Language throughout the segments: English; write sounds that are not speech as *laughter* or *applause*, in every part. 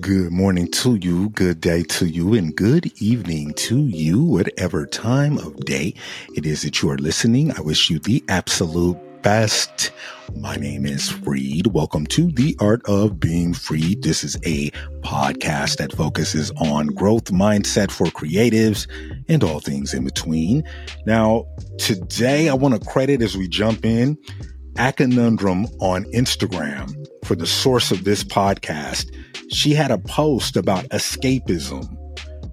Good morning to you, good day to you, and good evening to you, whatever time of day it is that you are listening. I wish you the absolute best. My name is Freed. Welcome to The Art of Being Freed. This is a podcast that focuses on growth mindset for creatives and all things in between. Now, today I want to credit as we jump in A Conundrum on Instagram for the source of this podcast she had a post about escapism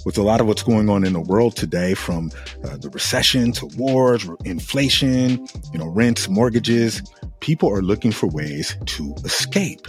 with a lot of what's going on in the world today from uh, the recession to wars, inflation, you know, rents, mortgages. People are looking for ways to escape.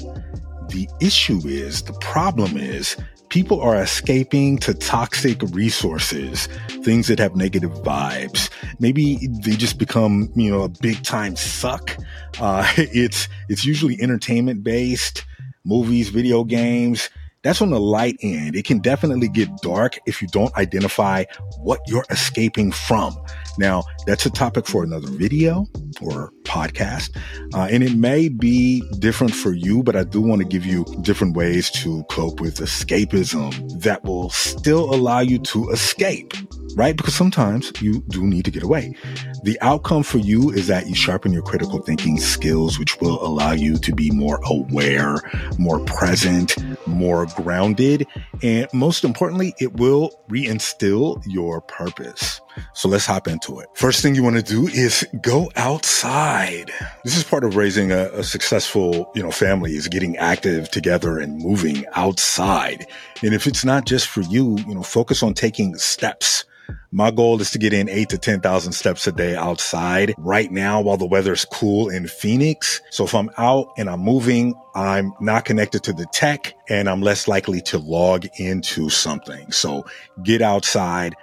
The issue is, the problem is, people are escaping to toxic resources, things that have negative vibes. Maybe they just become, you know, a big time suck. Uh, *laughs* it's, it's usually entertainment based movies, video games. That's on the light end. It can definitely get dark if you don't identify what you're escaping from. Now, that's a topic for another video or podcast. Uh, and it may be different for you, but I do want to give you different ways to cope with escapism that will still allow you to escape right? Because sometimes you do need to get away. The outcome for you is that you sharpen your critical thinking skills, which will allow you to be more aware, more present, more grounded. And most importantly, it will reinstill your purpose. So let's hop into it. First thing you want to do is go outside. This is part of raising a, a, successful, you know, family is getting active together and moving outside. And if it's not just for you, you know, focus on taking steps my goal is to get in eight to 10,000 steps a day outside right now while the weather's cool in Phoenix. So if I'm out and I'm moving, I'm not connected to the tech and I'm less likely to log into something. So get outside.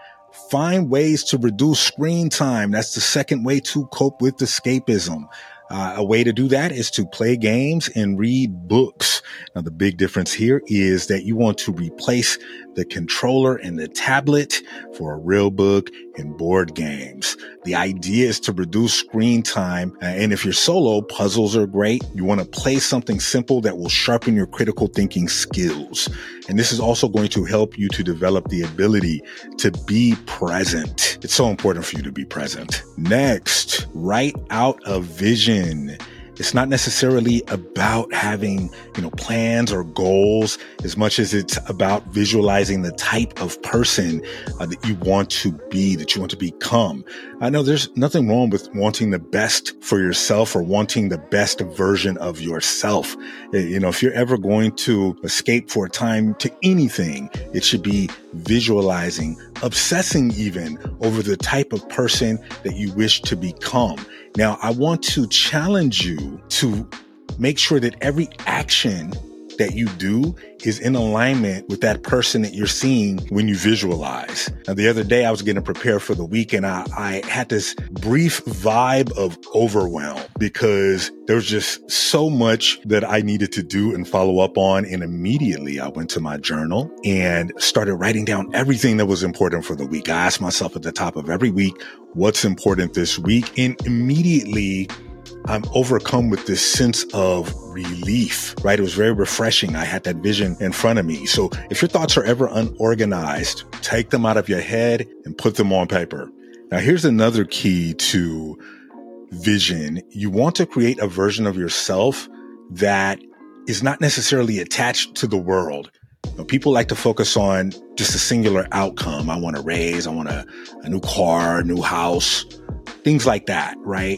Find ways to reduce screen time. That's the second way to cope with escapism. Uh, a way to do that is to play games and read books. Now, the big difference here is that you want to replace the controller and the tablet for a real book and board games. The idea is to reduce screen time. Uh, and if you're solo, puzzles are great. You want to play something simple that will sharpen your critical thinking skills. And this is also going to help you to develop the ability to be present. It's so important for you to be present. Next, write out a vision. It's not necessarily about having, you know, plans or goals as much as it's about visualizing the type of person uh, that you want to be, that you want to become. I know there's nothing wrong with wanting the best for yourself or wanting the best version of yourself. Uh, you know, if you're ever going to escape for a time to anything, it should be visualizing, obsessing even over the type of person that you wish to become. Now, I want to challenge you to make sure that every action that you do is in alignment with that person that you're seeing when you visualize. Now, the other day I was getting prepared for the week and I, I had this brief vibe of overwhelm because there was just so much that I needed to do and follow up on. And immediately I went to my journal and started writing down everything that was important for the week. I asked myself at the top of every week, what's important this week? And immediately I'm overcome with this sense of relief, right? It was very refreshing. I had that vision in front of me. So if your thoughts are ever unorganized, take them out of your head and put them on paper. Now, here's another key to vision. You want to create a version of yourself that is not necessarily attached to the world. You know, people like to focus on just a singular outcome. I want to raise, I want a, a new car, new house, things like that, right?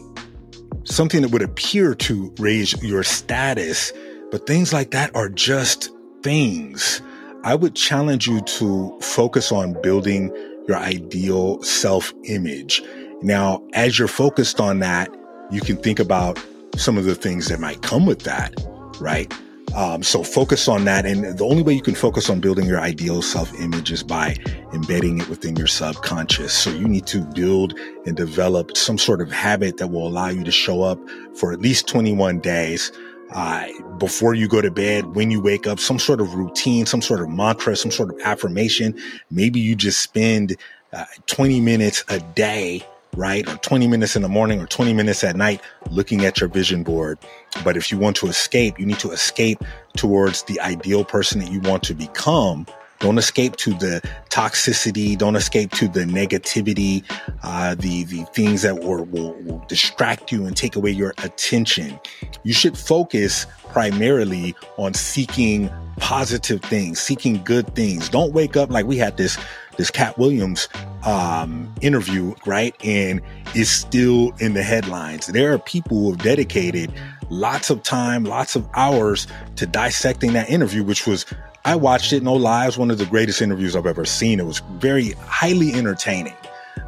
Something that would appear to raise your status, but things like that are just things. I would challenge you to focus on building your ideal self image. Now, as you're focused on that, you can think about some of the things that might come with that, right? Um, so focus on that. And the only way you can focus on building your ideal self image is by embedding it within your subconscious. So you need to build and develop some sort of habit that will allow you to show up for at least 21 days. Uh, before you go to bed, when you wake up, some sort of routine, some sort of mantra, some sort of affirmation. Maybe you just spend uh, 20 minutes a day right? Or 20 minutes in the morning or 20 minutes at night looking at your vision board. But if you want to escape, you need to escape towards the ideal person that you want to become. Don't escape to the toxicity. Don't escape to the negativity, uh, the the things that will, will, will distract you and take away your attention. You should focus primarily on seeking positive things, seeking good things. Don't wake up like we had this this Katt Williams um, interview, right? And is still in the headlines. There are people who have dedicated lots of time, lots of hours to dissecting that interview, which was, I watched it, no lies, one of the greatest interviews I've ever seen. It was very highly entertaining.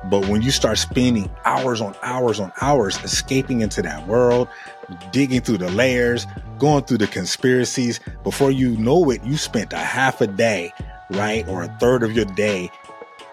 But when you start spending hours on hours on hours escaping into that world, digging through the layers, going through the conspiracies, before you know it, you spent a half a day, right? Or a third of your day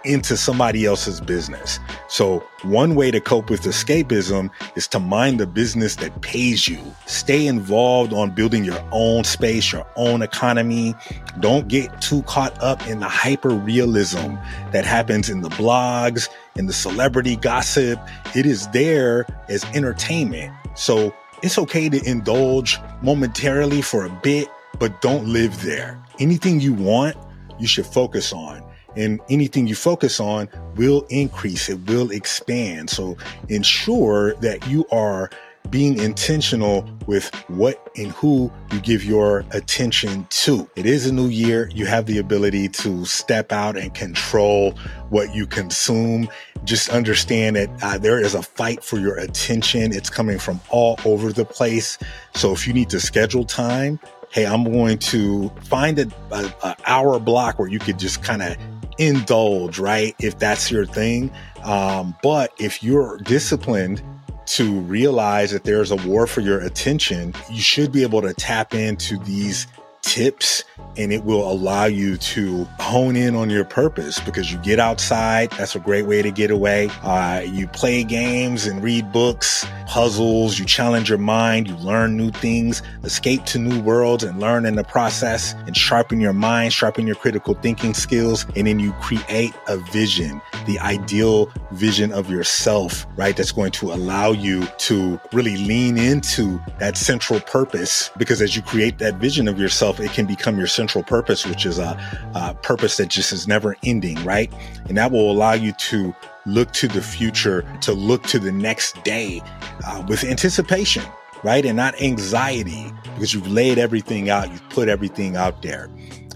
into somebody else's business. So one way to cope with escapism is to mind the business that pays you. Stay involved on building your own space, your own economy. Don't get too caught up in the hyper realism that happens in the blogs, in the celebrity gossip. It is there as entertainment. So it's okay to indulge momentarily for a bit, but don't live there. Anything you want, you should focus on and anything you focus on will increase, it will expand. So ensure that you are being intentional with what and who you give your attention to. It is a new year. You have the ability to step out and control what you consume. Just understand that uh, there is a fight for your attention. It's coming from all over the place. So if you need to schedule time, hey, I'm going to find a, a, a hour block where you could just kind of indulge, right? If that's your thing. Um, but if you're disciplined to realize that there's a war for your attention, you should be able to tap into these tips and it will allow you to hone in on your purpose because you get outside. That's a great way to get away. Uh, you play games and read books, puzzles. You challenge your mind. You learn new things, escape to new worlds and learn in the process and sharpen your mind, sharpen your critical thinking skills. And then you create a vision, the ideal vision of yourself, right? That's going to allow you to really lean into that central purpose because as you create that vision of yourself, it can become your central purpose, which is a, a purpose that just is never ending, right? And that will allow you to look to the future, to look to the next day uh, with anticipation, right? And not anxiety because you've laid everything out, you've put everything out there.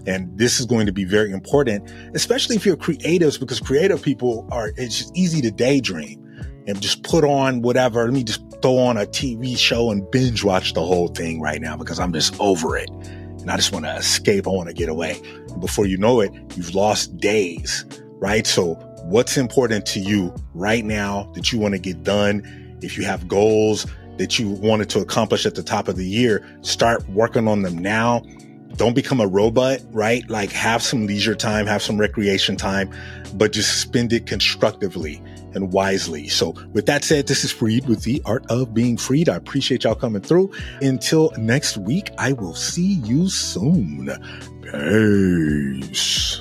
And this is going to be very important, especially if you're creatives, because creative people are, it's just easy to daydream and just put on whatever. Let me just throw on a TV show and binge watch the whole thing right now because I'm just over it and I just want to escape. I want to get away. Before you know it, you've lost days, right? So what's important to you right now that you want to get done? If you have goals that you wanted to accomplish at the top of the year, start working on them now. Don't become a robot, right? Like have some leisure time, have some recreation time, but just spend it constructively and wisely. So with that said, this is Freed with the art of being freed. I appreciate y'all coming through. Until next week, I will see you soon. Peace.